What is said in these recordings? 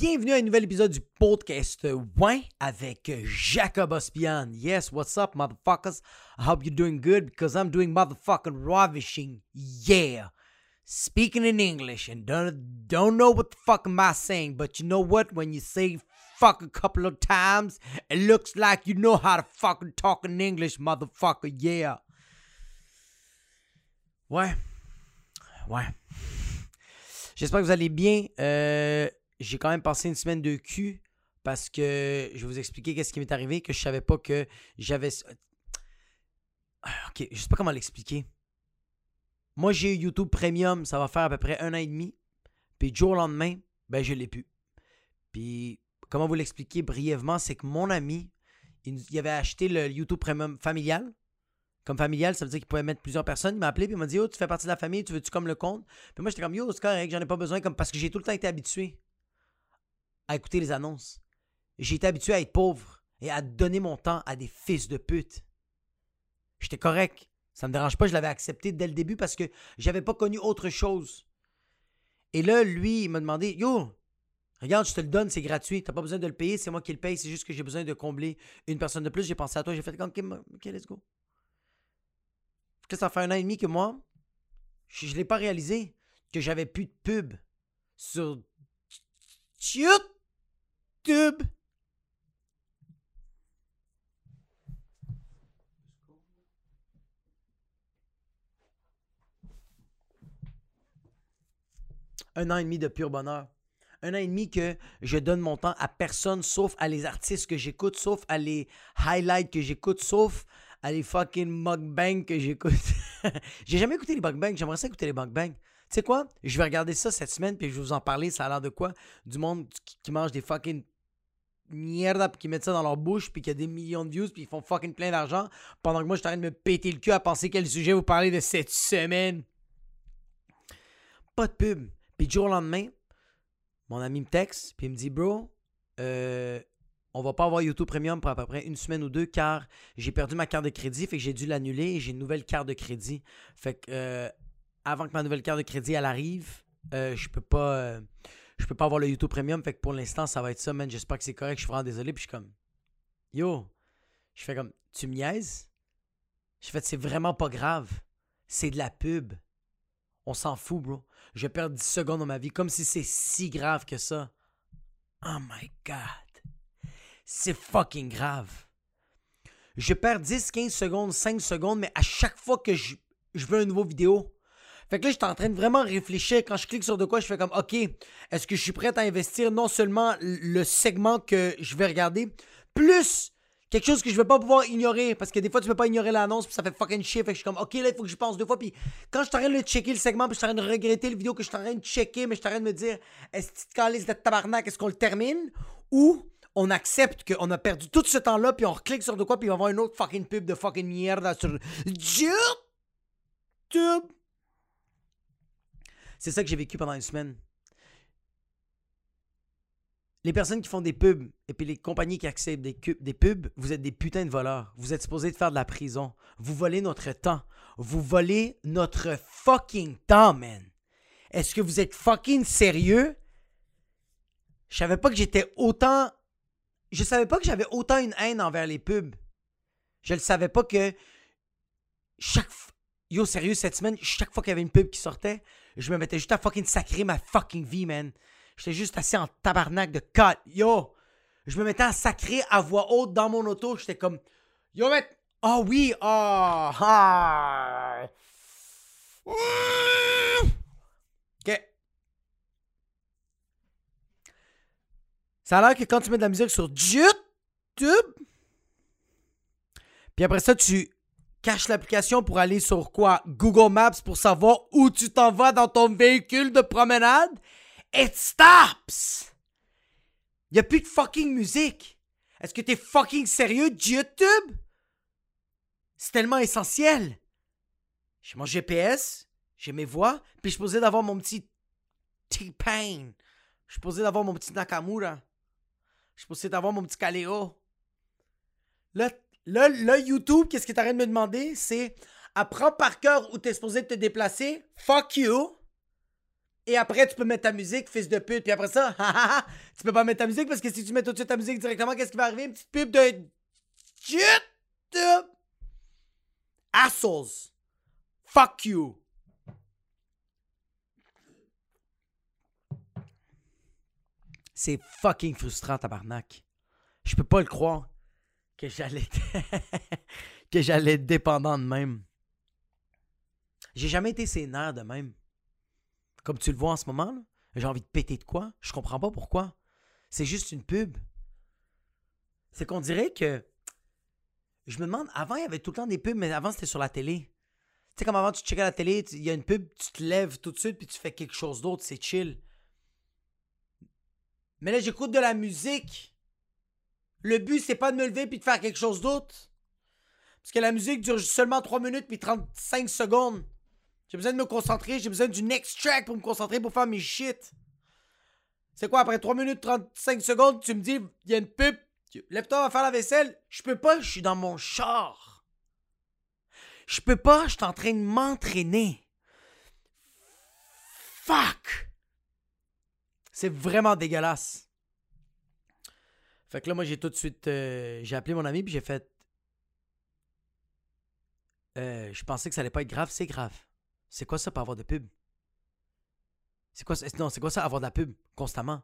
Bienvenue à un nouvel épisode du podcast Ouais avec Jacob Ospian. Yes, what's up, motherfuckers? I hope you're doing good because I'm doing motherfucking ravishing. Yeah. Speaking in English and don't, don't know what the fuck am I saying, but you know what? When you say fuck a couple of times, it looks like you know how to fucking talk in English, motherfucker. Yeah. Ouais. Ouais. J'espère que vous allez bien. Euh, j'ai quand même passé une semaine de cul parce que je vais vous expliquer qu'est-ce qui m'est arrivé, que je savais pas que j'avais. Ah, ok, je sais pas comment l'expliquer. Moi, j'ai eu YouTube Premium, ça va faire à peu près un an et demi. Puis du jour au lendemain, ben je l'ai pu. Puis comment vous l'expliquer brièvement, c'est que mon ami, il, avait acheté le YouTube Premium familial. Comme familial, ça veut dire qu'il pouvait mettre plusieurs personnes. Il m'a appelé puis il m'a dit Yo, tu fais partie de la famille, tu veux-tu comme le compte Puis moi, j'étais comme Yo, c'est correct, j'en ai pas besoin comme parce que j'ai tout le temps été habitué à écouter les annonces. J'ai été habitué à être pauvre et à donner mon temps à des fils de pute. J'étais correct. Ça me dérange pas, je l'avais accepté dès le début parce que j'avais pas connu autre chose. Et là, lui, il m'a demandé Yo, regarde, je te le donne, c'est gratuit. T'as pas besoin de le payer, c'est moi qui le paye. C'est juste que j'ai besoin de combler une personne de plus. J'ai pensé à toi, j'ai fait OK, OK, let's go. Ça fait un an et demi que moi, je, ne l'ai pas réalisé que j'avais plus de pub sur Un an et demi de pur bonheur. Un an et demi que je donne mon temps à personne sauf à les artistes que j'écoute, sauf à les highlights que j'écoute, sauf à les fucking mukbangs que j'écoute. J'ai jamais écouté les mukbangs, j'aimerais ça écouter les mukbangs. Tu sais quoi? Je vais regarder ça cette semaine, puis je vais vous en parler. Ça a l'air de quoi? Du monde qui, mange des fucking merde, qui mettent ça dans leur bouche, puis qui a des millions de views, puis ils font fucking plein d'argent. Pendant que moi, je suis en train de me péter le cul à penser quel sujet vous parlez de cette semaine. Pas de pub. Puis du jour au lendemain, mon ami me texte, puis il me dit, bro, euh, on va pas avoir YouTube Premium pour à peu près une semaine ou deux car j'ai perdu ma carte de crédit, fait que j'ai dû l'annuler et j'ai une nouvelle carte de crédit. Fait que euh, avant que ma nouvelle carte de crédit elle arrive, euh, je peux pas je peux pas avoir le YouTube Premium, fait que pour l'instant ça va être ça, man. J'espère que c'est correct, je suis vraiment désolé, puis je suis comme Yo, je fais comme tu me niaises? Je fais c'est vraiment pas grave. C'est de la pub. On s'en fout, bro. Je perds 10 secondes dans ma vie comme si c'est si grave que ça. Oh my god. C'est fucking grave. Je perds 10, 15 secondes, 5 secondes, mais à chaque fois que je, je veux une nouvelle vidéo, fait que là, j'étais en train de vraiment réfléchir. Quand je clique sur de quoi, je fais comme, OK, est-ce que je suis prêt à investir non seulement le segment que je vais regarder, plus quelque chose que je vais pas pouvoir ignorer? Parce que des fois, tu peux pas ignorer l'annonce, puis ça fait fucking chier. Fait que je suis comme, OK, là, il faut que je pense deux fois. Puis quand je train de checker le segment, puis je train de regretter le vidéo que je train de checker, mais je train de me dire, est-ce que tu de tabarnak, est-ce qu'on le termine? Ou on accepte qu'on a perdu tout ce temps-là, puis on reclique sur de quoi, puis il va avoir une autre fucking pub de fucking merde sur YouTube? C'est ça que j'ai vécu pendant une semaine. Les personnes qui font des pubs et puis les compagnies qui acceptent des, pubs, vous êtes des putains de voleurs. Vous êtes supposés de faire de la prison. Vous volez notre temps. Vous volez notre fucking temps, man. Est-ce que vous êtes fucking sérieux? Je savais pas que j'étais autant. Je savais pas que j'avais autant une haine envers les pubs. Je ne savais pas que chaque. Yo, sérieux, cette semaine, chaque fois qu'il y avait une pub qui sortait, je me mettais juste à fucking sacrer ma fucking vie, man. J'étais juste assis en tabarnak de cut. Yo! Je me mettais à sacrer à voix haute dans mon auto. J'étais comme. Yo, mec! Ah oh, oui! Ah! ah. Ok. Ça a l'air que quand tu mets de la musique sur YouTube, puis après ça, tu cache l'application pour aller sur quoi? Google Maps pour savoir où tu t'en vas dans ton véhicule de promenade? It stops! Y a plus de fucking musique. Est-ce que t'es fucking sérieux, YouTube? C'est tellement essentiel. J'ai mon GPS, j'ai mes voix, puis je suis posé d'avoir mon petit T-Pain. Je suis posé d'avoir mon petit Nakamura. Je suis posé d'avoir mon petit Kaleo. Là, Là, YouTube, qu'est-ce est en train de me demander? C'est apprends par cœur où tu es supposé te déplacer. Fuck you. Et après, tu peux mettre ta musique, fils de pute. Puis après ça, tu peux pas mettre ta musique parce que si tu mets tout de suite ta musique directement, qu'est-ce qui va arriver? Une petite pub de. Assholes. Fuck you. C'est fucking frustrant, tabarnak. Je peux pas le croire que j'allais que j'allais être dépendant de même. J'ai jamais été sénère de même. Comme tu le vois en ce moment, j'ai envie de péter de quoi? Je comprends pas pourquoi. C'est juste une pub. C'est qu'on dirait que. Je me demande, avant, il y avait tout le temps des pubs, mais avant, c'était sur la télé. Tu sais, comme avant, tu checkais la télé, il y a une pub, tu te lèves tout de suite, puis tu fais quelque chose d'autre, c'est chill. Mais là, j'écoute de la musique. Le but, c'est pas de me lever puis de faire quelque chose d'autre. Parce que la musique dure seulement 3 minutes puis 35 secondes. J'ai besoin de me concentrer, j'ai besoin du next track pour me concentrer pour faire mes shit. C'est quoi, après 3 minutes 35 secondes, tu me dis, il y a une pub, lève-toi, va faire la vaisselle. Je peux pas, je suis dans mon char. Je peux pas, je suis en train de m'entraîner. Fuck! C'est vraiment dégueulasse. Fait que là, moi, j'ai tout de suite. Euh, j'ai appelé mon ami, puis j'ai fait. Euh, je pensais que ça allait pas être grave, c'est grave. C'est quoi ça pour avoir de pub? C'est quoi ça? Non, c'est quoi ça, avoir de la pub constamment?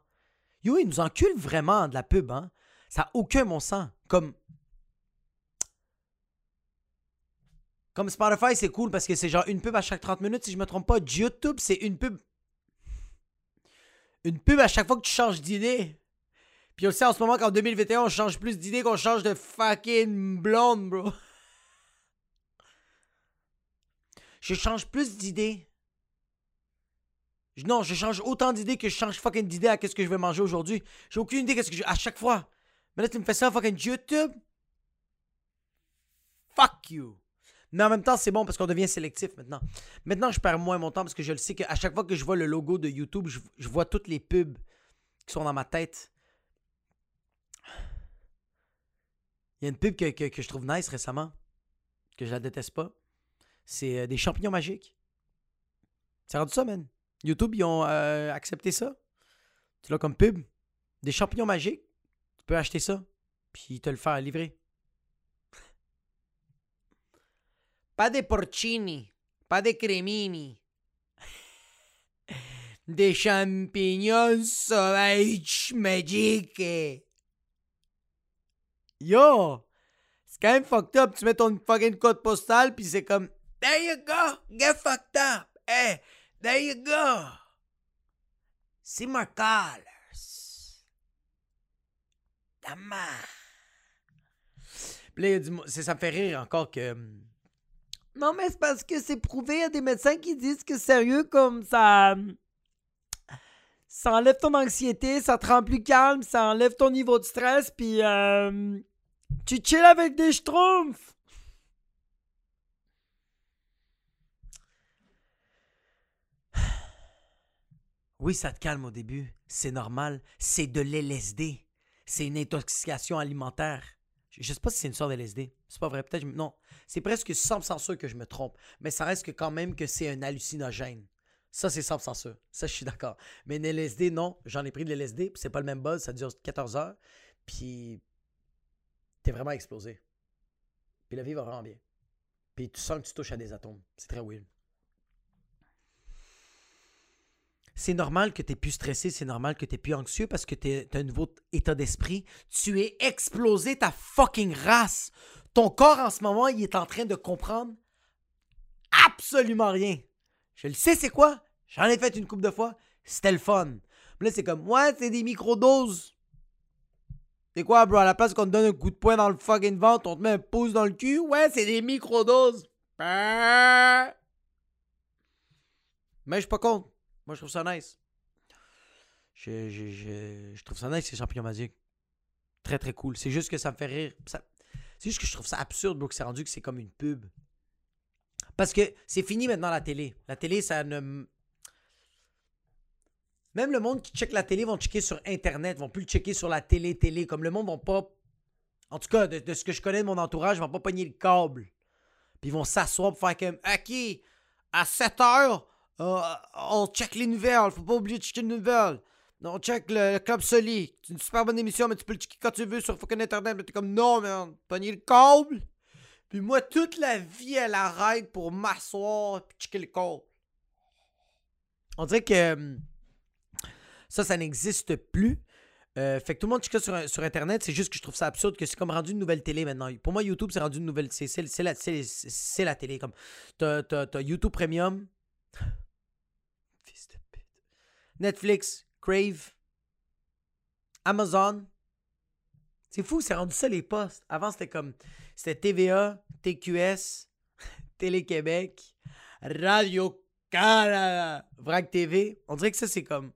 Yo, ils nous enculent vraiment de la pub, hein? Ça n'a aucun bon sens. Comme. Comme Spotify, c'est cool parce que c'est genre une pub à chaque 30 minutes, si je me trompe pas. YouTube, c'est une pub. Une pub à chaque fois que tu changes d'idée. Puis aussi en ce moment qu'en 2021, on change plus d'idées qu'on change de fucking blonde, bro. Je change plus d'idées. Non, je change autant d'idées que je change fucking d'idées à qu'est-ce que je vais manger aujourd'hui. J'ai aucune idée qu'est-ce que je... À chaque fois. Mais là, tu me fais ça fucking YouTube? Fuck you. Mais en même temps, c'est bon parce qu'on devient sélectif maintenant. Maintenant, je perds moins mon temps parce que je le sais qu'à chaque fois que je vois le logo de YouTube, je, vois toutes les pubs qui sont dans ma tête. Il y a une pub que, je trouve nice récemment, que je la déteste pas c'est euh, des champignons magiques. C'est rendu ça, man. YouTube, ils ont euh, accepté ça. Tu l'as comme pub. Des champignons magiques. Tu peux acheter ça. Puis te le faire livrer. Pas des porcini. Pas des cremini. Des champignons sauvages magiques. Yo! C'est quand même fucked up. Tu mets ton fucking code postal, puis c'est comme There you go. Get fucked up. Hey, there you go. See my colors. Puis là, ça me fait rire encore que. Hum, non, mais c'est parce que c'est prouvé. Il y a des médecins qui disent que sérieux, comme ça. Ça enlève ton anxiété, ça te rend plus calme, ça enlève ton niveau de stress, puis euh, tu chill avec des schtroumpfs. Oui, ça te calme au début. C'est normal. C'est de l'LSD. C'est une intoxication alimentaire. Je sais pas si c'est une sorte de LSD. C'est pas vrai. Peut-être. Non. C'est presque 100% sûr que je me trompe. Mais ça reste que quand même que c'est un hallucinogène. Ça, c'est 100% sûr. Ça, je suis d'accord. Mais une LSD, non. J'en ai pris de l'LSD. C'est pas le même buzz. Ça dure 14 heures. Puis. T'es vraiment explosé. Puis la vie va vraiment bien. Puis tu sens que tu touches à des atomes. C'est très weird. c'est normal que tu es plus stressé, c'est normal que tu es plus anxieux parce que tu as un nouveau état d'esprit. Tu es explosé ta fucking race. Ton corps en ce moment, il est en train de comprendre absolument rien. Je le sais, c'est quoi? J'en ai fait une coupe de fois. C'était le fun. là, c'est comme, ouais, c'est des microdoses. C'est quoi, bro? À la place qu'on te donne un coup de poing dans le fucking ventre, on te met un pouce dans le cul? Ouais, c'est des microdoses. Mais je suis pas contre. Moi, je trouve ça nice. Je trouve ça nice, ces champignons magiques. Très, très cool. C'est juste que ça me fait rire. C'est juste que je trouve ça absurde, bro, que c'est rendu que c'est comme une pub. Parce que c'est fini maintenant la télé. La télé, ça ne. Même le monde qui check la télé vont checker sur Internet, vont plus le checker sur la télé, télé. Comme le monde vont pas. En tout cas, de, ce que je connais de mon entourage, vont pas pogner le câble. Puis ils vont s'asseoir pour faire comme. Ok, à 7 heures, Euh, on check les nouvelles. Faut pas oublier de checker les nouvelles. On check le, Club Soli. C'est une super bonne émission, mais tu peux le checker quand tu veux sur fucking Internet. Mais t'es comme, non, man. Pogner le câble? Puis moi, toute la vie, elle arrête pour m'asseoir et checker le câble. On dirait que hum, ça, ça n'existe plus. Euh, fait que tout le monde check sur, sur Internet. C'est juste que je trouve ça absurde que c'est comme rendu une nouvelle télé maintenant. Pour moi, YouTube, c'est rendu une nouvelle. C'est la, la télé. Comme t'as YouTube Premium. Netflix, Crave, Amazon. C'est fou, c'est rendu ça les postes. Avant, c'était comme. C'était TVA, TQS, Télé-Québec, Radio-Canada, VRAC TV. On dirait que ça, c'est comme.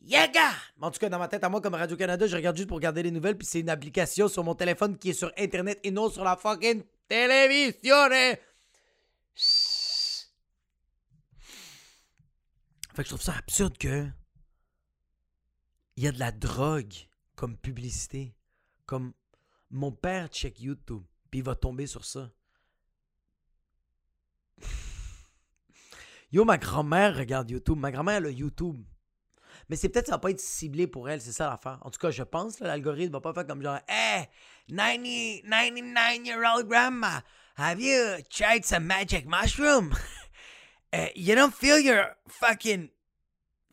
Yaga! En tout cas, dans ma tête, à moi, comme Radio-Canada, je regarde juste pour regarder les nouvelles, puis c'est une application sur mon téléphone qui est sur Internet et non sur la fucking télévision. Fait que je trouve ça absurde que. Il y a de la drogue comme publicité. Comme mon père check YouTube, puis il va tomber sur ça. Yo, ma grand-mère regarde YouTube. Ma grand-mère, elle a YouTube. Mais c'est peut-être ça va pas être ciblé pour elle, c'est ça l'affaire. En tout cas, je pense que l'algorithme va pas faire comme genre Hey, 90, 99 year old grandma, have you tried some magic mushroom? uh, you don't feel your fucking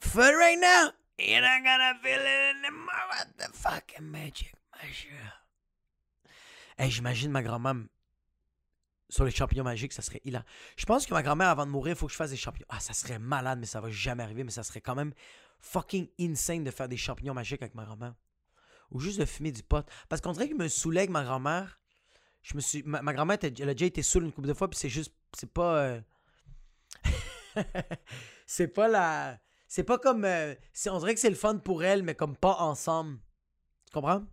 foot right now? You're not gonna feel it anymore? What the fucking magic? J'imagine ma grand-mère sur les champignons magiques, ça serait hilarant. Je pense que ma grand-mère, avant de mourir, il faut que je fasse des champignons. Ah, ça serait malade, mais ça va jamais arriver, mais ça serait quand même fucking insane de faire des champignons magiques avec ma grand-mère. Ou juste de fumer du pot. Parce qu'on dirait que je me saoulais avec ma grand-mère. Je me suis. Ma, grand-mère, elle a déjà été saoule une couple de fois, puis c'est juste. C'est pas. Euh, c'est pas la. C'est pas comme. Euh, on dirait que c'est le fun pour elle, mais comme pas ensemble. Tu comprends?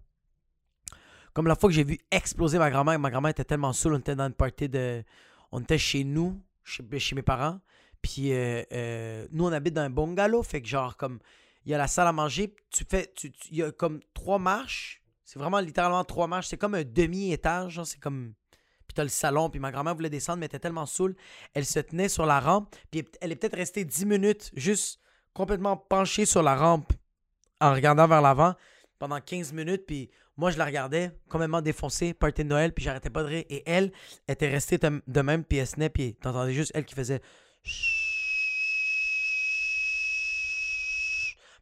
Comme la fois que j'ai vu exploser ma grand-mère, ma grand-mère était tellement saoule, on était dans une partie de. On était chez nous, chez, chez mes parents. Puis euh, euh, nous, on habite dans un bungalow. Fait que genre, comme, il y a la salle à manger. Tu fais, il y a comme trois marches. C'est vraiment littéralement trois marches. C'est comme un demi-étage. C'est comme. Puis t'as le salon. Puis ma grand-mère voulait descendre, mais était tellement saoule. Elle se tenait sur la rampe. Puis elle est peut-être restée dix minutes, juste complètement penchée sur la rampe, en regardant vers l'avant, pendant 15 minutes. Puis moi, je la regardais, complètement défoncée, party de Noël. Puis j'arrêtais pas de rire. Et elle était restée de même. Puis elle se Puis t'entendais juste elle qui faisait.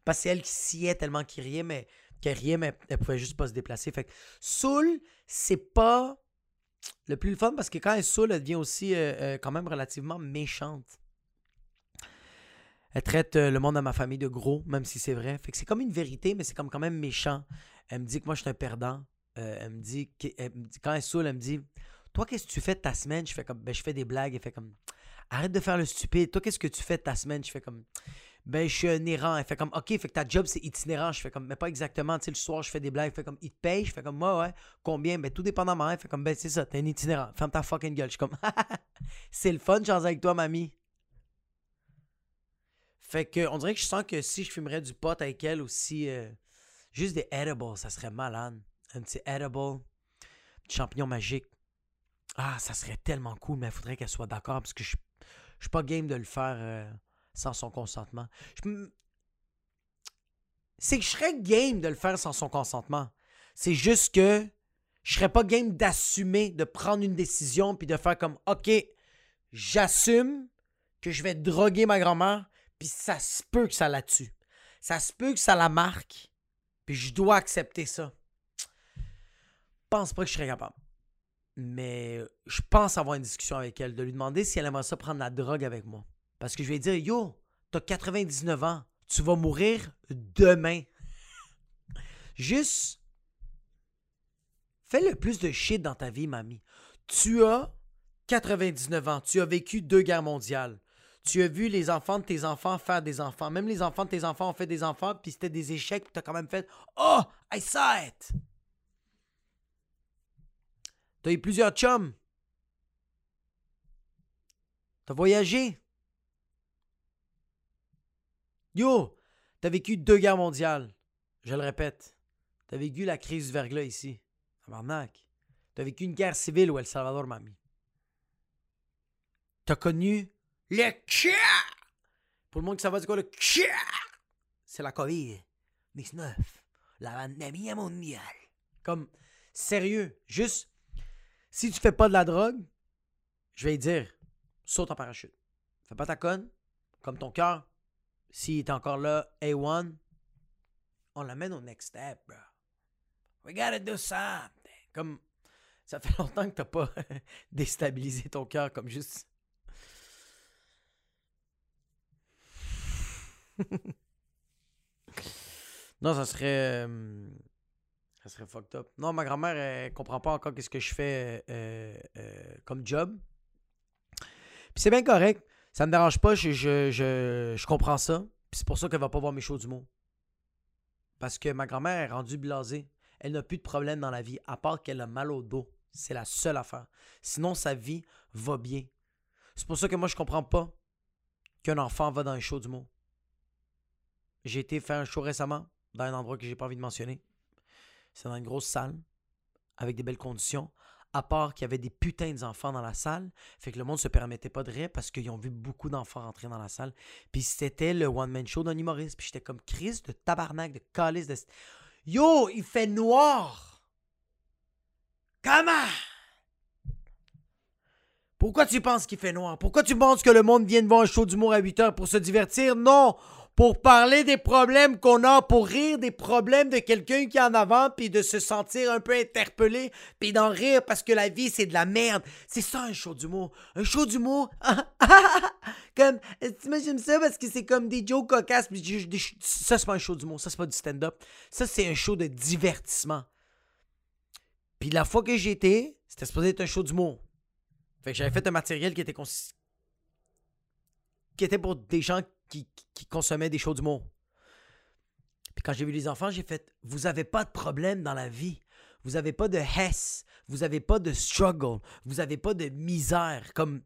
Parce que c'est elle qui sciait tellement qu'il riait, mais qu'elle riait, mais elle pouvait juste pas se déplacer. Fait que Soul, c'est pas le plus fun parce que quand elle est Soul, elle devient aussi euh, euh, quand même relativement méchante. Elle traite euh, le monde à ma famille de gros, même si c'est vrai. Fait que c'est comme une vérité, mais c'est comme quand même méchant. Elle me dit que moi, je suis un perdant. elle, me dit que, quand elle saoule, elle me dit Toi, qu'est-ce que tu fais de ta semaine? Je fais comme ben, je fais des blagues. Elle fait comme Arrête de faire le stupide. Toi, qu'est-ce que tu fais de ta semaine? Je fais comme ben, je suis un errant. Elle fait comme, OK, fait que ta job, c'est itinérant. Je fais comme, mais pas exactement. Tu sais, le soir, je fais des blagues. Elle fait comme, il te paye? Je fais comme, moi, ouais, combien? Ben, tout dépendamment. Elle fait comme, ben, c'est ça, t'es un itinérant. Ferme ta fucking gueule. Je suis comme, c'est le fun, chance avec toi, mamie. Fait que, on dirait que je sens que si je fumerais du pot avec elle aussi, euh, juste des edibles, ça serait malade. Un petit edible, champignon magique. Ah, ça serait tellement cool, mais il faudrait qu'elle soit d'accord parce que je, je suis pas game de le faire. Euh, sans son consentement. C'est que je serais game de le faire sans son consentement. C'est juste que je serais pas game d'assumer, de prendre une décision puis de faire comme OK, j'assume que je vais droguer ma grand-mère, puis ça se peut que ça la tue. Ça se peut que ça la marque, puis je dois accepter ça. Je pense pas que je serais capable. Mais je pense avoir une discussion avec elle, de lui demander si elle aimerait ça prendre la drogue avec moi. Parce que je vais dire, yo, t'as 99 ans, tu vas mourir demain. Juste, fais le plus de shit dans ta vie, mamie. Tu as 99 ans, tu as vécu deux guerres mondiales. Tu as vu les enfants de tes enfants faire des enfants. Même les enfants de tes enfants ont fait des enfants, puis c'était des échecs, puis t'as quand même fait Oh, I saw it! T'as eu plusieurs chums. T'as voyagé. Yo, t'as vécu deux guerres mondiales. Je le répète. T'as vécu la crise du verglas ici. Tabarnak. T'as vécu une guerre civile au El Salvador, mamie. T'as connu le Pour le monde qui savait c'est quoi le c'est la COVID-19. La pandémie mondiale. Comme, sérieux, juste, si tu fais pas de la drogue, je vais dire, saute en parachute. Fais pas ta conne, comme ton cœur. S'il est encore là, A1, on l'amène au next step, bro. We gotta do something. Comme, ça fait longtemps que t'as pas déstabilisé ton cœur comme juste. non, ça serait. Euh, ça serait fucked up. Non, ma grand-mère, elle comprend pas encore qu'est-ce que je fais euh, euh, comme job. Puis c'est bien correct. Ça me dérange pas. Je, comprends ça. Puis c'est pour ça qu'elle va pas voir mes shows du mot. Parce que ma grand-mère est rendue blasée. Elle n'a plus de problème dans la vie, à part qu'elle a mal au dos. C'est la seule affaire. Sinon, sa vie va bien. C'est pour ça que moi, je comprends pas qu'un enfant va dans un show du mot. J'ai été faire un show récemment dans un endroit que j'ai pas envie de mentionner. C'est dans une grosse salle avec des belles conditions. À part qu'il y avait des putains d'enfants dans la salle. Fait que le monde se permettait pas de rire parce qu'ils ont vu beaucoup d'enfants rentrer dans la salle. Puis c'était le one-man show d'un humoriste. Puis j'étais comme Chris de tabarnak, de calice, de. Yo, il fait noir! Comment? Pourquoi tu penses qu'il fait noir? Pourquoi tu penses que le monde vient voir un show d'humour à 8 heures pour se divertir? Non! Pour parler des problèmes qu'on a, pour rire des problèmes de quelqu'un qui est en avant, puis de se sentir un peu interpellé, puis d'en rire parce que la vie, c'est de la merde. C'est ça un show d'humour. Un show d'humour, comme, j'aime ça parce que c'est comme des jokes cocasses, ça, c'est pas un show d'humour, ça, c'est pas du stand-up. Ça, c'est un show de divertissement. Puis la fois que j'étais, c'était supposé être un show d'humour. Fait que j'avais fait un matériel qui était qui était pour des gens qui, consommaient des shows d'humour. Puis quand j'ai vu les enfants, j'ai fait Vous n'avez pas de problème dans la vie. Vous n'avez pas de hess. Vous n'avez pas de struggle. Vous n'avez pas de misère. Comme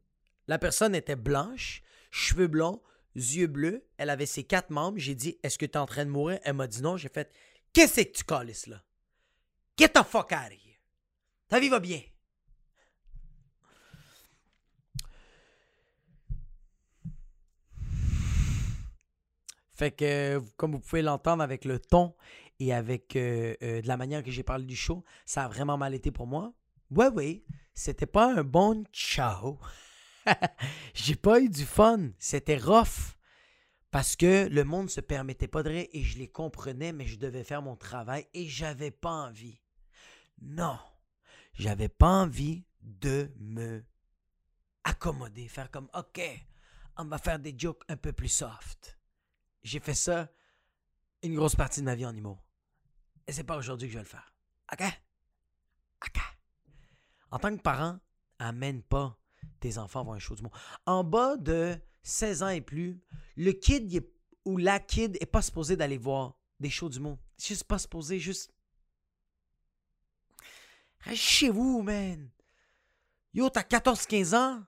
la personne était blanche, cheveux blonds, yeux bleus. Elle avait ses quatre membres. J'ai dit Est-ce que tu es en train de mourir Elle m'a dit non. J'ai fait Qu'est-ce que tu calisses là? Get the fuck out of here. Ta vie va bien. Fait que, comme vous pouvez l'entendre avec le ton et avec euh, euh, de la manière que j'ai parlé du show, ça a vraiment mal été pour moi. Ouais, oui, c'était pas un bon ciao. j'ai pas eu du fun. C'était rough. Parce que le monde se permettait pas de rire et je les comprenais, mais je devais faire mon travail et j'avais pas envie. Non, j'avais pas envie de me accommoder, faire comme OK, on va faire des jokes un peu plus soft j'ai fait ça une grosse partie de ma vie en humour. Et c'est pas aujourd'hui que je vais le faire. OK? OK. En tant que parent, amène pas tes enfants voir un show d'humour. En bas de 16 ans et plus, le kid ou la kid est pas supposé d'aller voir des shows d'humour. C'est juste pas supposé, juste. Reste chez vous, man. Yo, t'as 14-15 ans?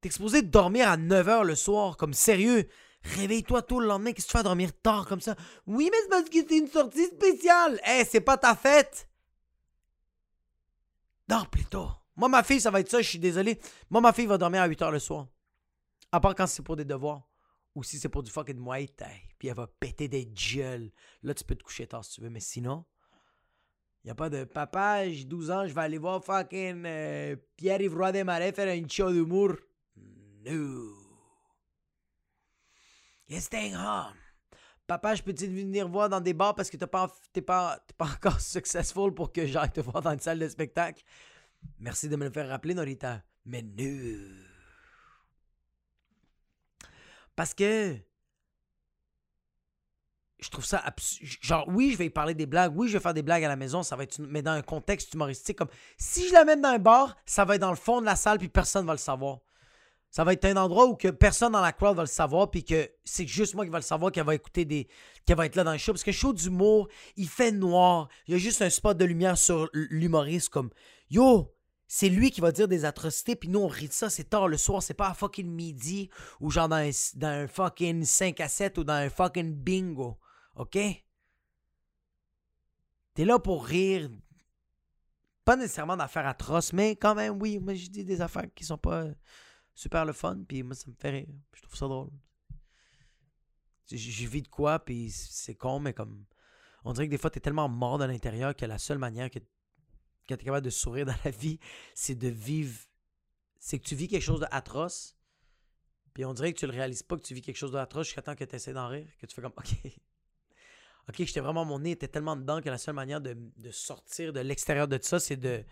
T'es exposé de dormir à 9h le soir, comme sérieux. Réveille-toi tôt le lendemain, qu'est-ce que tu fais à dormir tard comme ça? Oui, mais c'est parce que c'est une sortie spéciale. Eh, c'est pas ta fête. Dors plutôt. Moi, ma fille, ça va être ça, je suis désolé. Moi, ma fille va dormir à 8 h le soir. À part quand c'est pour des devoirs. Ou si c'est pour du fucking Muay Puis elle va péter des gueules. Là, tu peux te coucher tard si tu veux. Mais sinon, il a pas de papa, j'ai 12 ans, je vais aller voir fucking euh, Pierre-Yves Roy Desmarais faire un show d'humour. No. You're staying home. Papa, je peux-tu venir voir dans des bars parce que t'es pas, pas, encore successful pour que j'aille te voir dans une salle de spectacle? Merci de me le faire rappeler, Norita. Mais non. Parce que je trouve ça genre oui je vais y parler des blagues oui je vais faire des blagues à la maison ça va être mais dans un contexte humoristique comme si je l'amène dans un bar ça va être dans le fond de la salle puis personne va le savoir ça va être un endroit où que personne dans la crowd va le savoir, puis que c'est juste moi qui va le savoir, qui va écouter des. qui va être là dans le show. Parce que show d'humour, il fait noir. Il y a juste un spot de lumière sur l'humoriste comme Yo, c'est lui qui va dire des atrocités, puis nous on rit de ça, c'est tard le soir, c'est pas à fucking midi, ou genre dans un, dans un fucking 5 à 7 ou dans un fucking bingo. OK? T'es là pour rire. Pas nécessairement d'affaires atroces, mais quand même, oui, moi je dis des affaires qui sont pas super le fun, puis moi, ça me fait rire. Je trouve ça drôle. je vis de quoi, puis c'est con, mais comme. On dirait que des fois, t'es tellement mort de l'intérieur que la seule manière que, que t'es capable de sourire dans la vie, c'est de vivre. C'est que tu vis quelque chose d'atroce, puis on dirait que tu le réalises pas que tu vis quelque chose d'atroce jusqu'à temps que tu d'en rire, que tu fais comme, OK. OK, j'étais vraiment, mon nez était tellement dedans que la seule manière de, de sortir de l'extérieur de ça, c'est de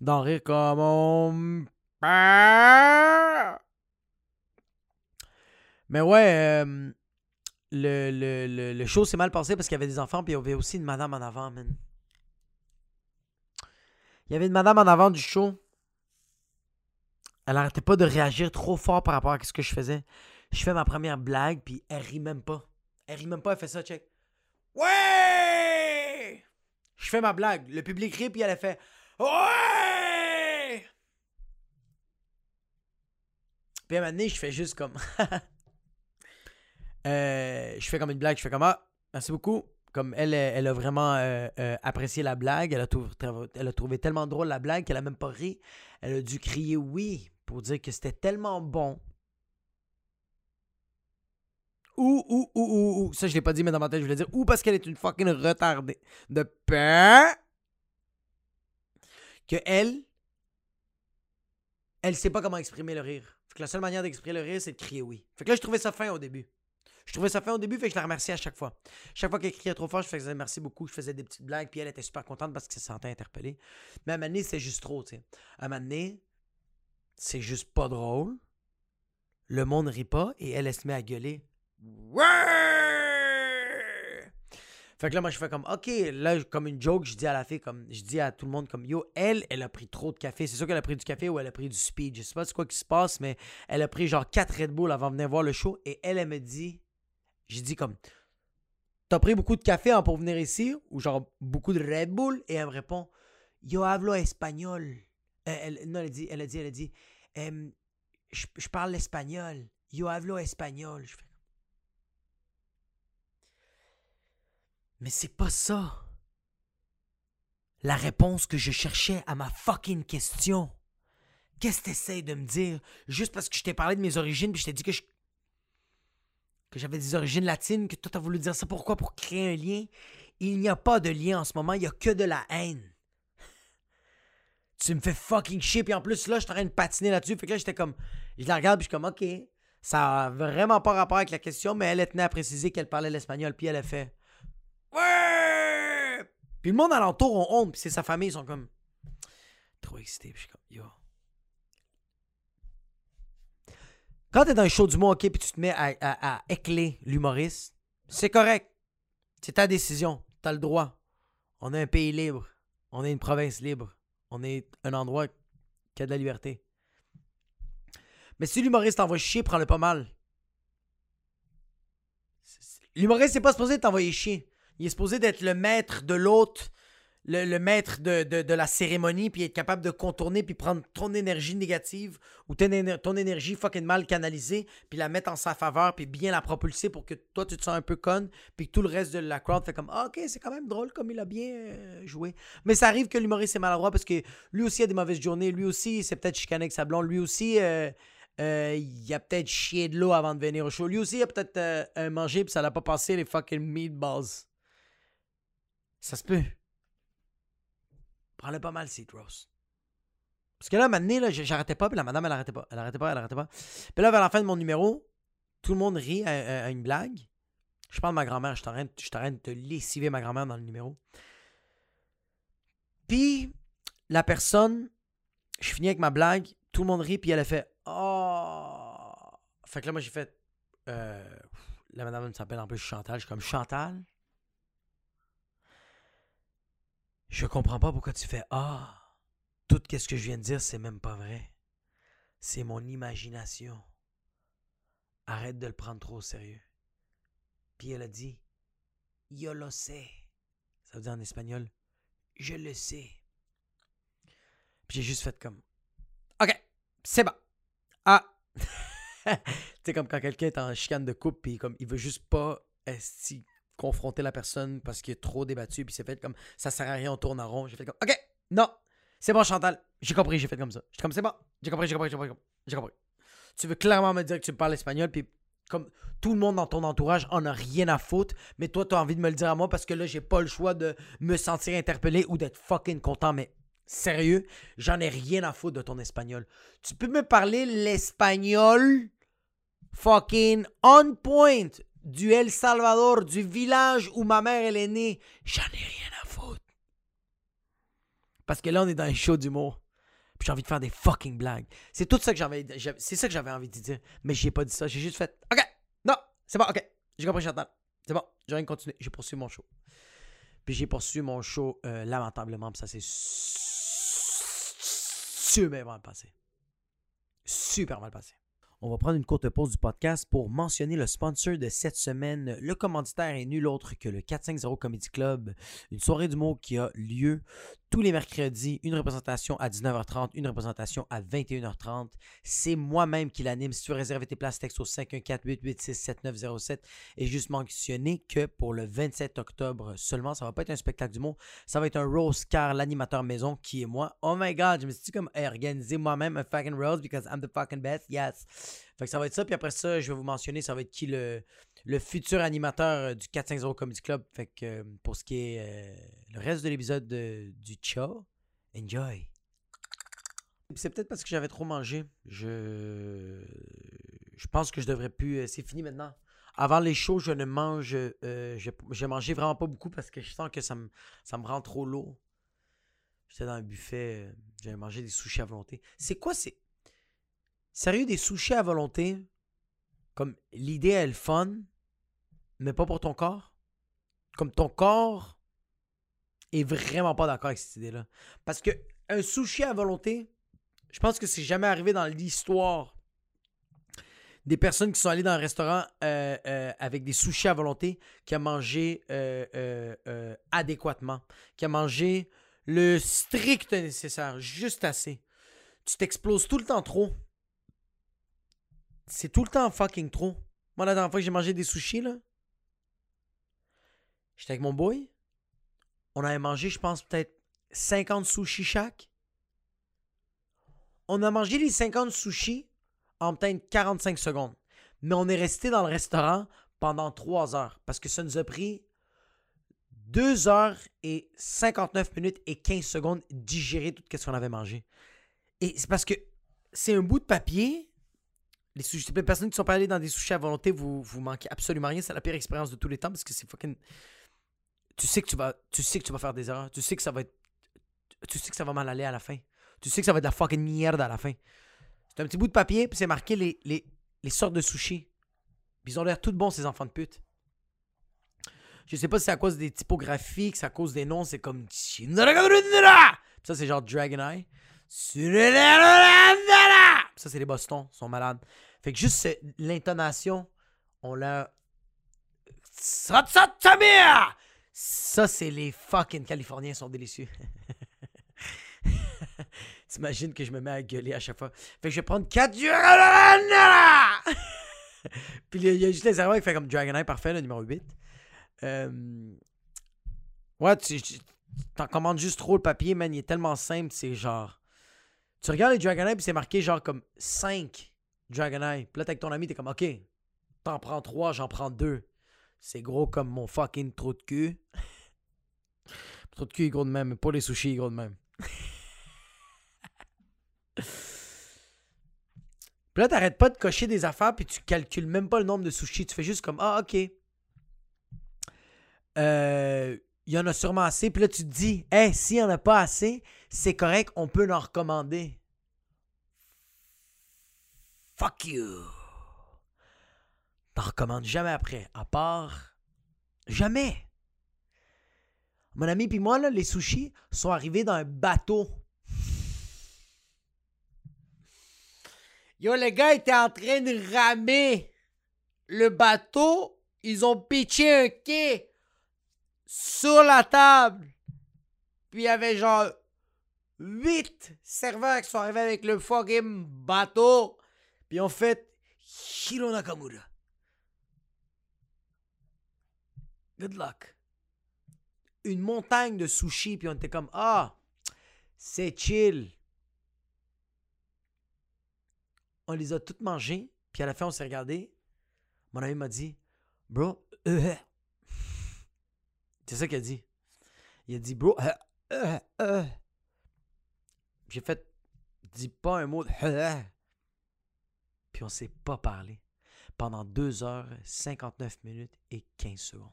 d'en rire comme on... Mais ouais, euh, le, le, le, show s'est mal passé parce qu'il y avait des enfants, puis il y avait aussi une madame en avant, man. Il y avait une madame en avant du show. Elle arrêtait pas de réagir trop fort par rapport à ce que je faisais. Je fais ma première blague, puis elle rit même pas. Elle rit même pas, elle fait ça, check. Ouais! Je fais ma blague. Le public rit, puis elle a fait Ouais! Puis à un moment donné, je fais juste comme. Euh, je fais comme une blague, je fais comme Ah, merci beaucoup. Comme elle, elle a vraiment euh, euh, apprécié la blague, elle a, elle a trouvé tellement drôle la blague qu'elle a même pas ri. Elle a dû crier oui pour dire que c'était tellement bon. Ou, ou, ou, ou, ou. Ça, je l'ai pas dit, mais dans ma tête, je voulais dire ou parce qu'elle est une fucking retardée de pain. Que elle, elle sait pas comment exprimer le rire. La seule manière d'exprimer le rire, c'est de crier oui. Fait que là, je trouvais ça fin au début. Je trouvais ça fin au début, fait que je la remerciais à chaque fois. Chaque fois qu'elle criait trop fort, je faisais merci beaucoup, je faisais des petites blagues, puis elle était super contente parce qu'elle se sentait interpellée. Mais à un moment c'est juste trop, tu. À un moment c'est juste pas drôle. Le monde rit pas et elle, elle se met à gueuler. Ouais! Fait que là, moi, je fais comme, OK, là, comme une joke, je dis à la fille, comme, je dis à tout le monde, comme, yo, elle, elle a pris trop de café. C'est sûr qu'elle a pris du café ou elle a pris du speed. Je sais pas ce quoi qui se passe, mais elle a pris genre 4 Red Bull avant de venir voir le show. Et elle, elle me dit, j'ai dit comme, t'as pris beaucoup de café hein, pour venir ici? Ou genre beaucoup de Red Bull? Et elle me répond, yo hablo espagnol. Euh, elle, non, elle dit, elle a dit, elle a dit, je, parle l'espagnol. Yo hablo espagnol. Je fais Mais c'est pas ça. La réponse que je cherchais à ma fucking question. Qu'est-ce que t'essayes de me dire? Juste parce que je t'ai parlé de mes origines puis je t'ai dit que je j'avais des origines latines, que toi t'as voulu dire ça pourquoi? Pour créer un lien. Il n'y a pas de lien en ce moment, il n'y a que de la haine. Tu me fais fucking chier, puis en plus là, je suis en train de patiner là-dessus. Fait que là, j'étais comme. Je la regarde, puis je suis comme, ok. Ça a vraiment pas rapport avec la question, mais elle est tenait à préciser qu'elle parlait l'espagnol, puis elle a fait. Ouais! Puis le monde alentour ont honte, puis c'est sa famille, ils sont comme. Trop excités, puis je suis comme, yo. Quand t'es dans un show du monde, ok, puis tu te mets à, à, écler l'humoriste, c'est correct. C'est ta décision. T'as le droit. On est un pays libre. On est une province libre. On est un endroit qui a de la liberté. Mais si l'humoriste t'envoie chier, prends-le pas mal. L'humoriste, c'est pas supposé t'envoyer chier. Il est supposé d'être le maître de l'autre le, maître de, la cérémonie, puis être capable de contourner, puis prendre ton énergie négative ou ton, ton, énergie fucking mal canalisée, puis la mettre en sa faveur, puis bien la propulser pour que toi, tu te sens un peu conne, puis que tout le reste de la crowd fait comme ah, Ok, c'est quand même drôle comme il a bien euh, joué. Mais ça arrive que l'humoriste est maladroit parce que lui aussi a des mauvaises journées, lui aussi, c'est peut-être chicané avec sa lui aussi. Euh, euh, il a peut-être chié de l'eau avant de venir au show. Lui aussi, il a peut-être mangé puis ça l'a pas passé les fucking meatballs. Ça se peut. Prends-le pas mal, Seed Rose. Parce que là, maintenant, là, j'arrêtais pas, puis la madame, elle arrêtait pas. Elle arrêtait pas, elle arrêtait pas. Puis là, vers la fin de mon numéro, tout le monde rit à, une blague. Je parle de ma grand-mère, je t'arrête de te lessiver ma grand-mère dans le numéro. Puis, la personne, je finis avec ma blague, tout le monde rit, puis elle a fait Oh! Fait que là, moi, j'ai fait. Euh, la madame s'appelle en plus Chantal. Je suis comme Chantal. Je comprends pas pourquoi tu fais Ah, tout ce que je viens de dire, c'est même pas vrai. C'est mon imagination. Arrête de le prendre trop au sérieux. Puis elle a dit Yo lo sé. Ça veut dire en espagnol Je le sais. Puis j'ai juste fait comme Ok, c'est bon. Ah Tu sais, comme quand quelqu'un est en chicane de coupe, puis comme il veut juste pas esti confronter la personne parce qu'il est trop débattu, puis c'est fait comme ça sert à rien, on tourne en rond. J'ai fait comme OK, non, c'est bon, Chantal, j'ai compris, j'ai fait comme ça. J'ai comme c'est bon, j'ai compris, j'ai compris, j'ai compris, j'ai compris. Tu veux clairement me dire que tu parles espagnol, puis Comme tout le monde dans ton entourage en a rien à foutre, mais toi, tu as envie de me le dire à moi parce que là, j'ai pas le choix de me sentir interpellé ou d'être fucking content, mais sérieux, j'en ai rien à foutre de ton espagnol. Tu peux me parler l'espagnol fucking on point du El Salvador, du village où ma mère elle est née. J'en ai rien à foutre. Parce que là, on est dans un show d'humour. Puis j'ai envie de faire des fucking blagues. C'est tout ça que j'avais. C'est ça que j'avais envie de dire. Mais j'ai pas dit ça. J'ai juste fait. OK. Non. C'est bon. OK. J'ai compris, Chantal. C'est bon. J'ai rien continué. J'ai poursuivi mon show. Puis j'ai poursuivi mon show euh, lamentablement. Puis ça s'est super mal passé. Super mal passé. On va prendre une courte pause du podcast pour mentionner le sponsor de cette semaine. Le commanditaire est nul autre que le 450 Comedy Club, une soirée du mot qui a lieu tous les mercredis, une représentation à 19h30, une représentation à 21h30. C'est moi-même qui l'anime. Si tu veux réserver tes places, texte au 514-886-7907 et juste mentionner que pour le 27 octobre seulement, ça va pas être un spectacle du mot, ça va être un rose car l'animateur maison qui est moi. Oh my god, je me suis dit comme organiser moi-même un fucking rose because I'm the fucking best, yes. Fait que ça va être ça, puis après ça, je vais vous mentionner, ça va être qui le, le futur animateur du 450 Comedy Club. Fait que euh, pour ce qui est euh, le reste de l'épisode du show, enjoy. C'est peut-être parce que j'avais trop mangé. Je je pense que je devrais plus. Euh, c'est fini maintenant. Avant les shows, je ne mange. Euh, j'ai mangé vraiment pas beaucoup parce que je sens que ça me, ça me rend trop lourd. J'étais dans un buffet. J'avais mangé des sushis à volonté. C'est quoi c'est. Sérieux, des sushis à volonté? Comme l'idée est le fun, mais pas pour ton corps? Comme ton corps est vraiment pas d'accord avec cette idée-là. Parce que un sushi à volonté, je pense que c'est jamais arrivé dans l'histoire des personnes qui sont allées dans un restaurant euh, euh, avec des sushis à volonté qui a mangé euh, adéquatement, qui a mangé le strict nécessaire, juste assez. Tu t'exploses tout le temps trop. C'est tout le temps fucking trop. Moi, la dernière fois que j'ai mangé des sushis, là, j'étais avec mon boy. On avait mangé, je pense, peut-être 50 sushis chaque. On a mangé les 50 sushis en peut-être 45 secondes. Mais on est resté dans le restaurant pendant 3 heures parce que ça nous a pris 2 heures et 59 minutes et 15 secondes digérer tout ce qu'on avait mangé. Et c'est parce que c'est un bout de papier. Les, les personnes qui sont pas allées dans des sushis à volonté, vous, vous manquez absolument rien. C'est la pire expérience de tous les temps parce que c'est fucking tu sais que tu vas tu sais que tu vas faire des erreurs, tu sais que ça va être tu sais que ça va mal aller à la fin. Tu sais que ça va être de la fucking merde à la fin. C'est un petit bout de papier puis c'est marqué les, les, sortes de sushis. ils ont l'air tout bons ces enfants de pute. Je sais pas si c'est à cause des typographies, que c'est à cause des noms, c'est comme ça c'est genre Dragon Eye. Ça c'est les Boston, ils sont malades. Fait que juste l'intonation, on l'a ça, c'est les fucking Californiens sont délicieux. T'imagines que je me mets à gueuler à chaque fois. Fait que je vais prendre 4 Puis il y a juste les erreurs qui fait comme Dragonite, parfait, le numéro 8. Euh... Ouais, tu t'en commandes juste trop le papier, man. Il est tellement simple, c'est genre. Tu regardes les Dragonite, puis c'est marqué genre comme 5 Dragonite. Puis là, t'es avec ton ami, t'es comme, ok, t'en prends 3, j'en prends 2. C'est gros comme mon fucking trou de cul. trou de cul est gros de même, mais pas les sushis est gros de même. puis là, t'arrêtes pas de cocher des affaires, puis tu calcules même pas le nombre de sushis. Tu fais juste comme, ah, ok. Euh, il y en a sûrement assez. Puis là, tu te dis, hey, s'il y en a pas assez, c'est correct, on peut en recommander. Fuck you. T'en recommandes jamais après. À part. Jamais. Mon ami puis moi, là, les sushis sont arrivés dans un bateau. Yo, les gars étaient en train de ramer le bateau. Ils ont pitché un quai sur la table. Puis il y avait genre huit serveurs qui sont arrivés avec le fucking bateau. Puis ont fait Hiro Nakamura. Good luck. Une montagne de sushis, puis on était comme, ah, c'est chill. On les a toutes mangées, puis à la fin, on s'est regardé. Mon ami m'a dit, bro, euh, c'est ça qu'il a dit. Il a dit, bro, euh, euh, euh. J'ai fait, dis pas un mot de. Puis on s'est pas parlé pendant 2 heures, 59 minutes et 15 secondes.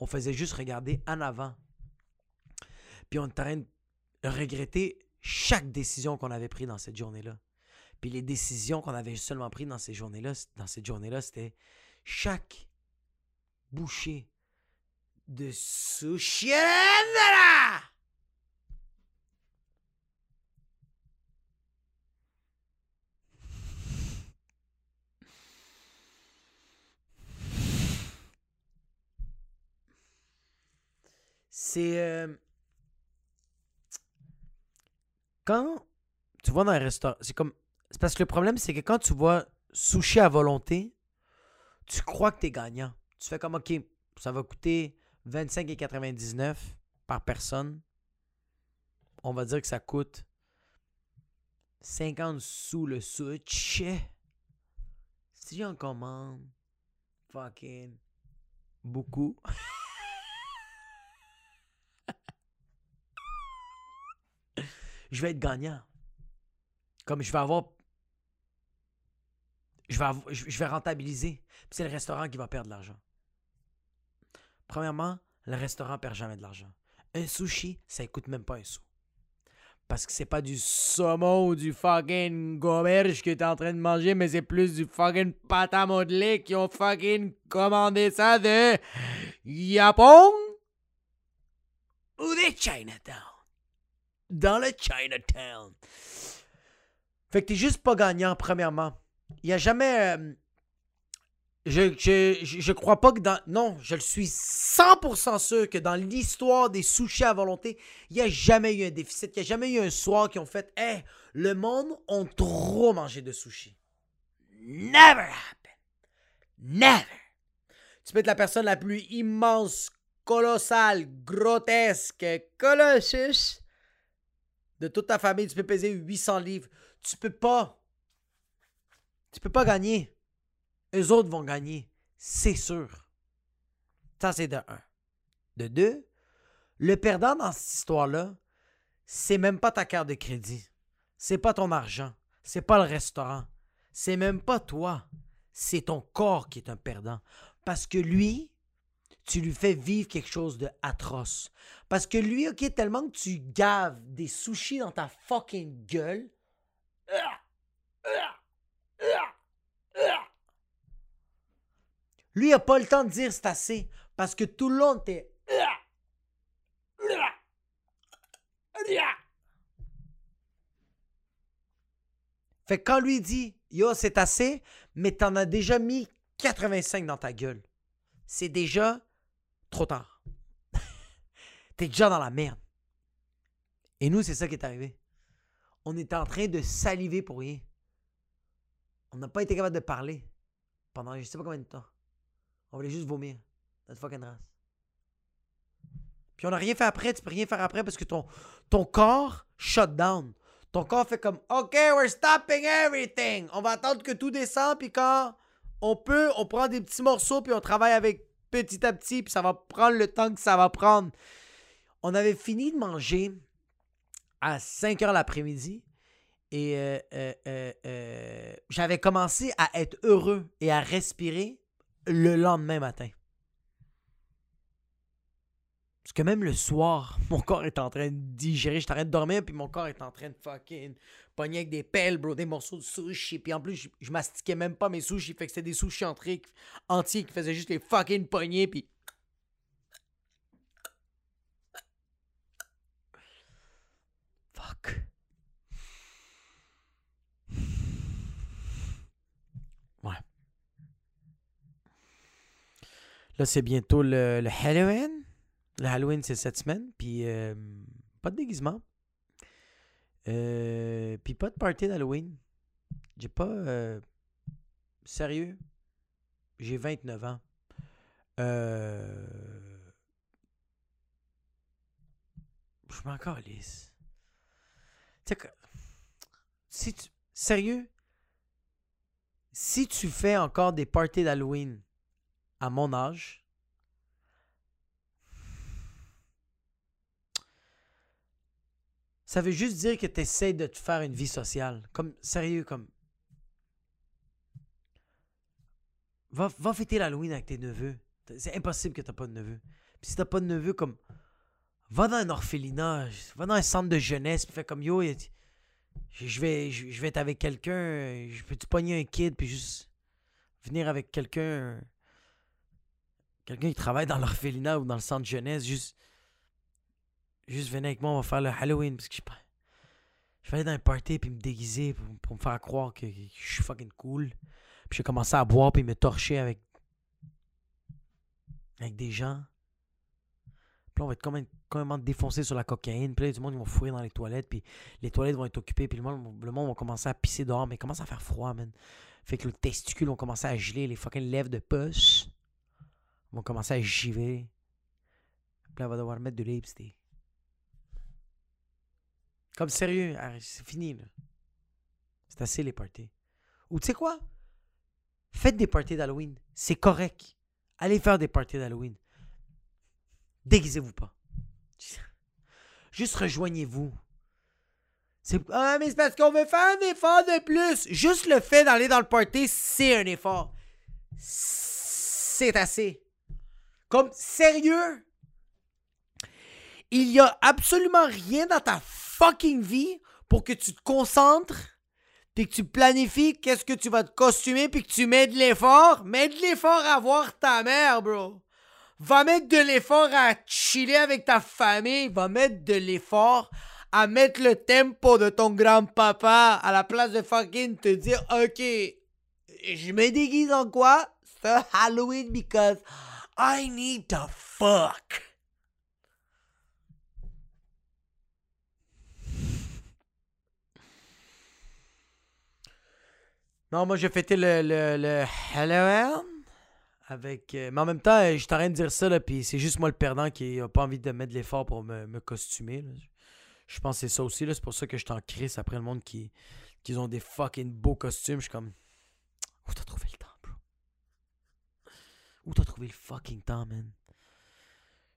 On faisait juste regarder en avant. Puis on était en train de regretter chaque décision qu'on avait prise dans cette journée-là. Puis les décisions qu'on avait seulement prises dans ces journées-là, dans cette journée-là, c'était chaque bouchée de sushi. Euh, quand tu vas dans un restaurant, c'est comme c'est parce que le problème c'est que quand tu vois sushi à volonté, tu crois que tu es gagnant. Tu fais comme OK, ça va coûter 25,99 par personne. On va dire que ça coûte 50 sous le sushi. Si j'en commande fucking beaucoup. je vais être gagnant. Comme je vais avoir. Je vais, rentabiliser. C'est le restaurant qui va perdre de l'argent. Premièrement, le restaurant perd jamais de l'argent. Un sushi, ça ne coûte même pas un sou. Parce que c'est pas du saumon ou du fucking goberge que t'es en train de manger, mais c'est plus du fucking pâte à modeler qui ont fucking commandé ça de Japon ou de Chinatown dans le Chinatown. Fait que t'es juste pas gagnant, premièrement. Il y a jamais. euh, je, je, je, crois pas que dans. Non, je le suis 100% sûr que dans l'histoire des sushis à volonté, il n'y a jamais eu un déficit. Il n'y a jamais eu un soir qui ont fait Hey, le monde ont trop mangé de sushis. Never happened. Never. Tu peux être la personne la plus immense, colossale, grotesque, colossus de toute ta famille, tu peux peser 800 livres. Tu peux pas. Tu peux pas gagner. Eux autres vont gagner. C'est sûr. Ça, c'est de un. De deux, le perdant dans cette histoire-là, c'est même pas ta carte de crédit. C'est pas ton argent. C'est pas le restaurant. C'est même pas toi. C'est ton corps qui est un perdant. Parce que lui, tu lui fais vivre quelque chose de atroce. Parce que lui, ok, tellement que tu gaves des sushis dans ta fucking gueule. Lui, il a pas le temps de dire c'est assez. Parce que tout le long, t'es. Fait que quand lui dit Yo, c'est assez, mais t'en as déjà mis 85 dans ta gueule. C'est déjà trop tard. T'es déjà dans la merde. Et nous, c'est ça qui est arrivé. On était en train de saliver pour rien. On n'a pas été capable de parler pendant je sais pas combien de temps. On voulait juste vomir. Notre fucking race. Puis on n'a rien fait après. Tu peux rien faire après parce que ton, ton corps shut down. Ton corps fait comme OK, we're stopping everything. On va attendre que tout descende. Puis quand on peut, on prend des petits morceaux. Puis on travaille avec petit à petit. Puis ça va prendre le temps que ça va prendre. On avait fini de manger à 5 heures l'après-midi. Et euh, euh, euh, j'avais commencé à être heureux et à respirer le lendemain matin. Parce que même le soir, mon corps est en train de digérer. Train de dormir, puis mon corps est en train de fucking pogner avec des pelles, bro, des morceaux de sushi. Puis en plus, je, je mastiquais même pas mes sushis. Fait que c'était des sushis entiers, entiers qui faisaient juste les fucking poignées, puis... Fuck. Ouais. Là, c'est bientôt le, le Halloween. Le Halloween, c'est cette semaine. Puis, euh, pas de déguisement. Euh, puis, pas de party d'Halloween. J'ai pas. euh, sérieux. J'ai 29 ans. Euh, je m'en calisse. Tu. Si tu. Sérieux? Si tu fais encore des parties d'Halloween à mon âge, ça veut juste dire que tu essaies de te faire une vie sociale. Comme, sérieux, comme. Va, va fêter l'Halloween avec tes neveux. C'est impossible que t'as pas de neveux. Puis si t'as pas de neveux, comme. Va dans un orphelinat, va dans un centre de jeunesse, puis fais comme yo, je vais, je vais être avec quelqu'un, je peux-tu pogner un kid, puis juste venir avec quelqu'un, quelqu'un qui travaille dans l'orphelinat ou dans le centre de jeunesse, juste Juste venez avec moi, on va faire le Halloween. Parce que je, je vais aller dans un party puis me déguiser pour, me faire croire que, je suis fucking cool. Puis j'ai commencé à boire puis me torcher avec, avec des gens. Puis on va être quand même, quand même défoncé sur la cocaïne. Puis là, du monde, ils vont fouiller dans les toilettes. Puis les toilettes vont être occupées. Puis le monde, le monde va commencer à pisser dehors. Mais il commence à faire froid, man. Fait que le testicule vont commencer à geler. Les fucking lèvres de puce vont commencer à giver. Puis là, on va devoir mettre de lipstick. Comme sérieux, c'est fini, là. C'est assez les parties. Ou tu sais quoi? Faites des parties d'Halloween. C'est correct. Allez faire des parties d'Halloween. Déguisez-vous pas. Juste rejoignez-vous. Ah, mais c'est parce qu'on veut faire un effort de plus. Juste le fait d'aller dans le party, c'est un effort. C'est assez. Comme sérieux, il y a absolument rien dans ta fucking vie pour que tu te concentres, puis que tu planifies qu'est-ce que tu vas te costumer, puis que tu mets de l'effort. Mets de l'effort à voir ta mère, bro. Va mettre de l'effort à chiller avec ta famille. Va mettre de l'effort à mettre le tempo de ton grand-papa à la place de fucking te dire, OK, je me déguise en quoi? C'est Halloween because I need to fuck. Non, moi, j'ai fêté le, le, le Halloween avec. Euh, mais en même temps, je en train de dire ça, là, puis c'est juste moi le perdant qui a pas envie de mettre de l'effort pour me, me costumer. Je pense que c'est ça aussi, là. C'est pour ça que je t'en crisse après le monde qui, qui ont des fucking beaux costumes. Je suis comme. Où t'as trouvé le temps, bro? Où t'as trouvé le fucking temps, man?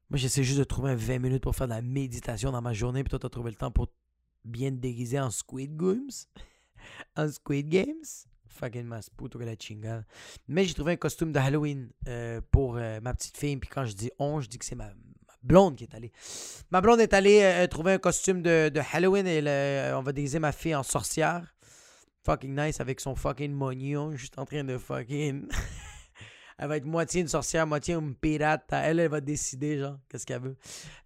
Moi, j'essaie juste de trouver 20 minutes pour faire de la méditation dans ma journée, puis toi, t'as trouvé le temps pour bien te déguiser en Squid Games? en Squid Games? Fucking puto que la chingada. Mais j'ai trouvé un costume de Halloween euh, pour euh, ma petite fille. Puis quand je dis on, je dis que c'est ma, blonde qui est allée. Ma blonde est allée euh, trouver un costume de, de Halloween et on va déguiser ma fille en sorcière. Fucking nice avec son fucking mognon. Juste en train de fucking. elle va être moitié une sorcière, moitié une pirate. Elle, elle va décider, genre, qu'est-ce qu'elle veut.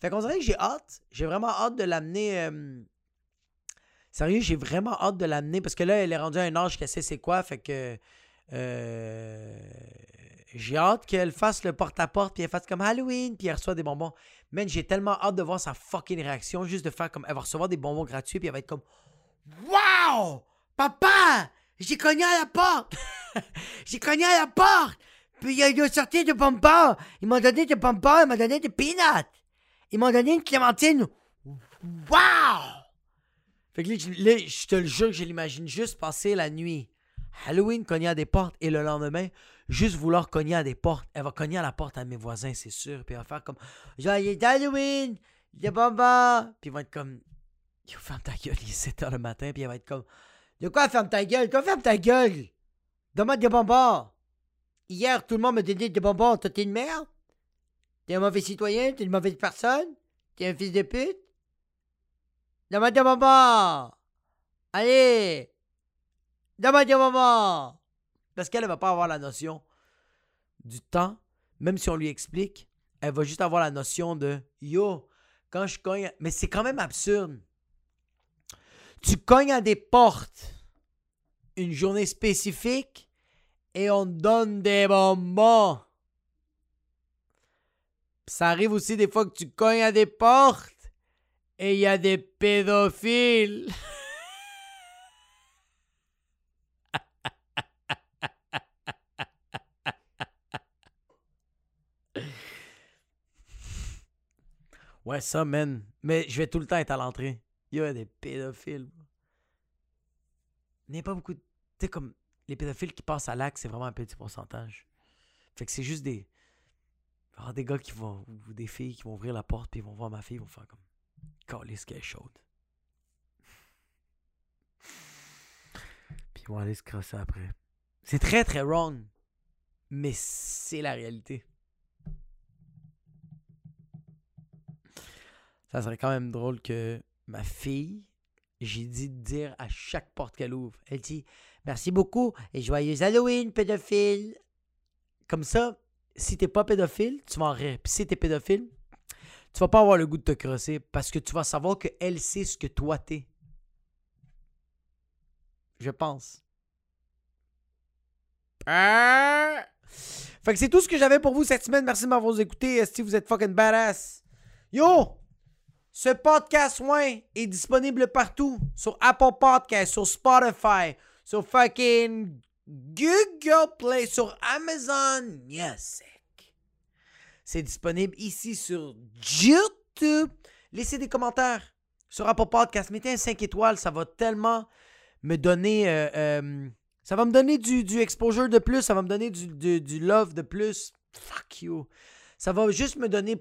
Fait qu'on dirait que j'ai hâte. J'ai vraiment hâte de l'amener Sérieux, j'ai vraiment hâte de l'amener parce que là, elle est rendue à un âge qu'elle sait c'est quoi. Fait que. Euh, j'ai hâte qu'elle fasse le porte-à-porte, puis elle fasse comme Halloween, puis elle reçoit des bonbons. Man, j'ai tellement hâte de voir sa fucking réaction, juste de faire comme. Elle va recevoir des bonbons gratuits, puis elle va être comme Wow! Papa! J'ai cogné à la porte! j'ai cogné à la porte! Puis il a sorti de bonbons! Ils m'ont donné des bonbons, ils m'ont donné des peanuts! Ils m'ont donné une clémentine! Wow! Fait que là, je te le jure je l'imagine juste passer la nuit. Halloween, cogner à des portes et le lendemain, juste vouloir cogner à des portes. Elle va cogner à la porte à mes voisins, c'est sûr. Puis elle va faire comme est Halloween, est bonbons. Puis ils vont être comme Yo, ferme ta gueule, il est 7 h le matin. Puis elle va être comme De quoi ferme ta gueule? Quoi ferme ta gueule? Donne-moi des bonbons. Hier, tout le monde me donnait des bonbons. Toi, t'es une merde? T'es un mauvais citoyen? T'es une mauvaise personne? T'es un fils de pute? Des bonbons! Allez! Des bonbons! Parce qu'elle ne va pas avoir la notion du temps, même si on lui explique, elle va juste avoir la notion de Yo, quand je cogne. Mais c'est quand même absurde. Tu cognes à des portes une journée spécifique et on te donne des bonbons. Ça arrive aussi des fois que tu cognes à des portes et il y a des pédophiles. Ouais, ça, man. Mais je vais tout le temps être à l'entrée. Il y a des pédophiles. Il n'y a pas beaucoup de. Tu sais, comme les pédophiles qui passent à l'acte, c'est vraiment un petit pourcentage. Fait que c'est juste des. Ah, des gars qui vont. ou des filles qui vont ouvrir la porte puis ils vont voir ma fille, ils vont faire comme. Calice qu'elle est chaude. Puis ils vont aller se crosser après. C'est très très wrong. Mais c'est la réalité. Ça serait quand même drôle que ma fille, j'ai dit de dire à chaque porte qu'elle ouvre. Elle dit Merci beaucoup et joyeux Halloween, pédophile. Comme ça, si t'es pas pédophile, tu vas en rire. Puis si t'es pédophile, tu vas pas avoir le goût de te crosser parce que tu vas savoir qu'elle sait ce que toi t'es. Je pense. Ah! Fait que c'est tout ce que j'avais pour vous cette semaine. Merci de m'avoir écouté. Si vous êtes fucking badass. Yo! Ce podcast, ouais, est disponible partout. Sur Apple Podcast, sur Spotify, sur fucking Google Play, sur Amazon Music. C'est disponible ici sur YouTube. Laissez des commentaires sur Apple Podcast. Mettez un 5 étoiles. Ça va tellement me donner... Euh, euh, ça va me donner du, exposure de plus. Ça va me donner du, du, du love de plus. Fuck you. Ça va juste me donner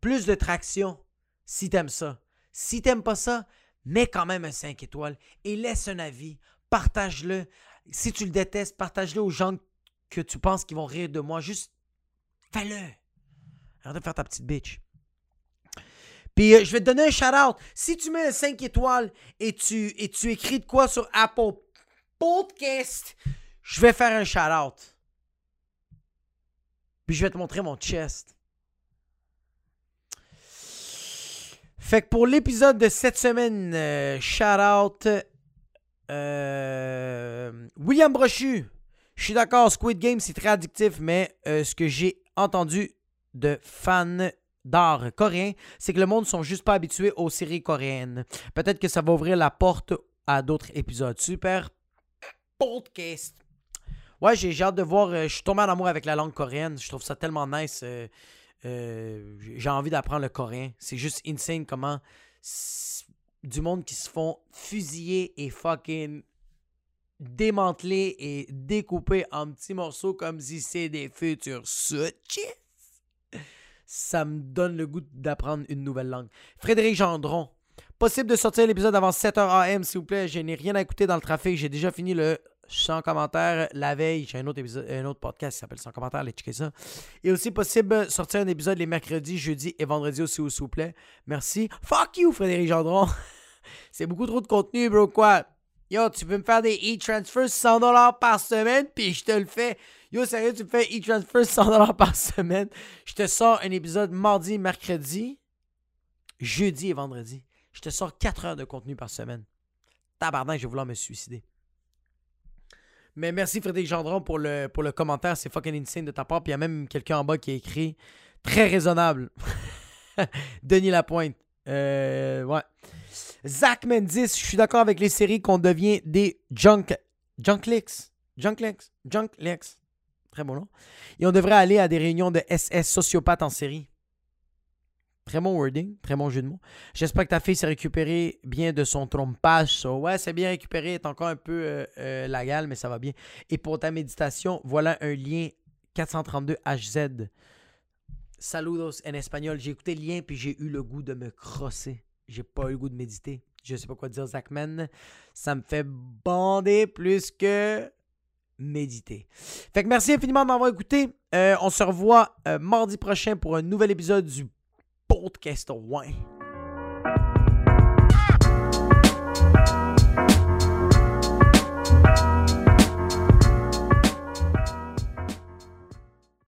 plus de traction si t'aimes ça. Si t'aimes pas ça, mets quand même un 5 étoiles et laisse un avis. Partage-le. Si tu le détestes, partage-le aux gens que tu penses qu'ils vont rire de moi. Juste fais-le. Arrête de faire ta petite bitch. Puis euh, je vais te donner un shout-out. Si tu mets un 5 étoiles et tu, et tu écris de quoi sur Apple Podcast, je vais faire un shout-out. Puis je vais te montrer mon chest. Fait que pour l'épisode de cette semaine, euh, shout out euh, William Brochu. Je suis d'accord, Squid Game c'est très addictif, mais ce que j'ai entendu de fans d'art coréen, c'est que le monde sont juste pas habitués aux séries coréennes. Peut-être que ça va ouvrir la porte à d'autres épisodes. Super podcast. Ouais, j'ai hâte de voir. je suis tombé en amour avec la langue coréenne. Je trouve ça tellement nice. Euh, j'ai envie d'apprendre le coréen. C'est juste insane comment du monde qui se font fusiller et fucking démanteler et découper en petits morceaux comme si c'est des futurs sushis. Ça me donne le goût d'apprendre une nouvelle langue. Frédéric Gendron. Possible de sortir l'épisode avant 7h AM, s'il vous plaît. Je n'ai rien à écouter dans le trafic. J'ai déjà fini le sans commentaires la veille. J'ai un autre épisode, un autre podcast qui s'appelle Sans commentaires, allez checker ça. Et aussi possible sortir un épisode les mercredis, jeudis et vendredis aussi, s'il vous plaît. Merci. Fuck you, Frédéric Gendron. C'est beaucoup trop de contenu, bro. Quoi? Yo, tu peux me faire des e-transfers 100$ par semaine, puis je te le fais. Yo, sérieux, tu me fais e-transfers 100$ par semaine. Je te sors un épisode mardi, mercredi, jeudi et vendredi. Je te sors 4 heures de contenu par semaine. Tabarnak, je vais vouloir me suicider. Mais merci Frédéric Gendron pour le, pour le commentaire. C'est fucking insane de ta part. Puis il y a même quelqu'un en bas qui a écrit très raisonnable. Denis Lapointe. Euh, ouais. Zach Mendis, je suis d'accord avec les séries qu'on devient des junk, junklicks. Junklicks. Junklicks. Très bon nom. Et on devrait aller à des réunions de SS sociopathes en série. Très bon wording, très bon jeu de mots. J'espère que ta fille s'est récupérée bien de son trompage. ouais, c'est bien récupéré, est encore un peu euh, euh, mais ça va bien. Et pour ta méditation, voilà un lien 432HZ. Saludos en espagnol. J'ai écouté le lien puis j'ai eu le goût de me crosser. J'ai pas eu le goût de méditer. Je sais pas quoi dire, Zachman. Ça me fait bander plus que méditer. Fait que merci infiniment de m'avoir écouté. Euh, on se revoit mardi prochain pour un nouvel épisode du podcast Wine.